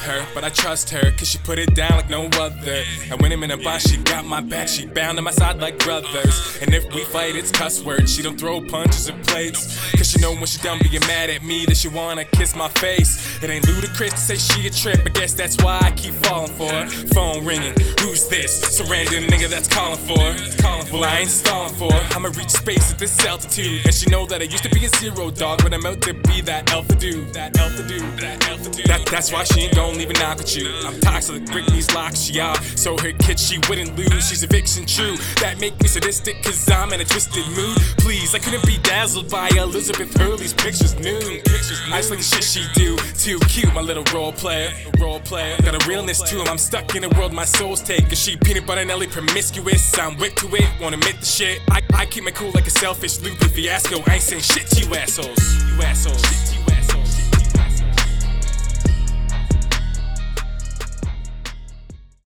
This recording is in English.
her, but I trust her, cause she put it down like no other. And when I'm in a box, she got my back, she bound to my side like brothers. And if we fight, it's cuss words, she don't throw punches or plates. Cause she know when she done being mad at me that she wanna kiss my face. It ain't ludicrous to say she a trip, I guess that's why I keep falling for her. Phone ringing, who's this? Surrender nigga that's calling for her. Calling for. Well, I ain't stalling for her. I'ma reach space at this altitude. And she know that I used to be a zero dog, but I'm out to be that alpha dude. That alpha dude. That alpha that's why she ain't don't even knock at you. I'm toxic, break these locks, she out. So her kid, she wouldn't lose. She's eviction true. That make me sadistic, cause I'm in a twisted mood. Please, I couldn't be dazzled by Elizabeth Hurley's pictures nude. I just like the shit she do. Too cute, my little role player. Role player. Got a realness to him. I'm stuck in a world my soul's. Cause she peanut butter and Nelly promiscuous. I'm whipped to it, won't admit the shit. I, I keep my cool like a selfish loop. Fiasco, I ain't saying shit to you assholes. You assholes.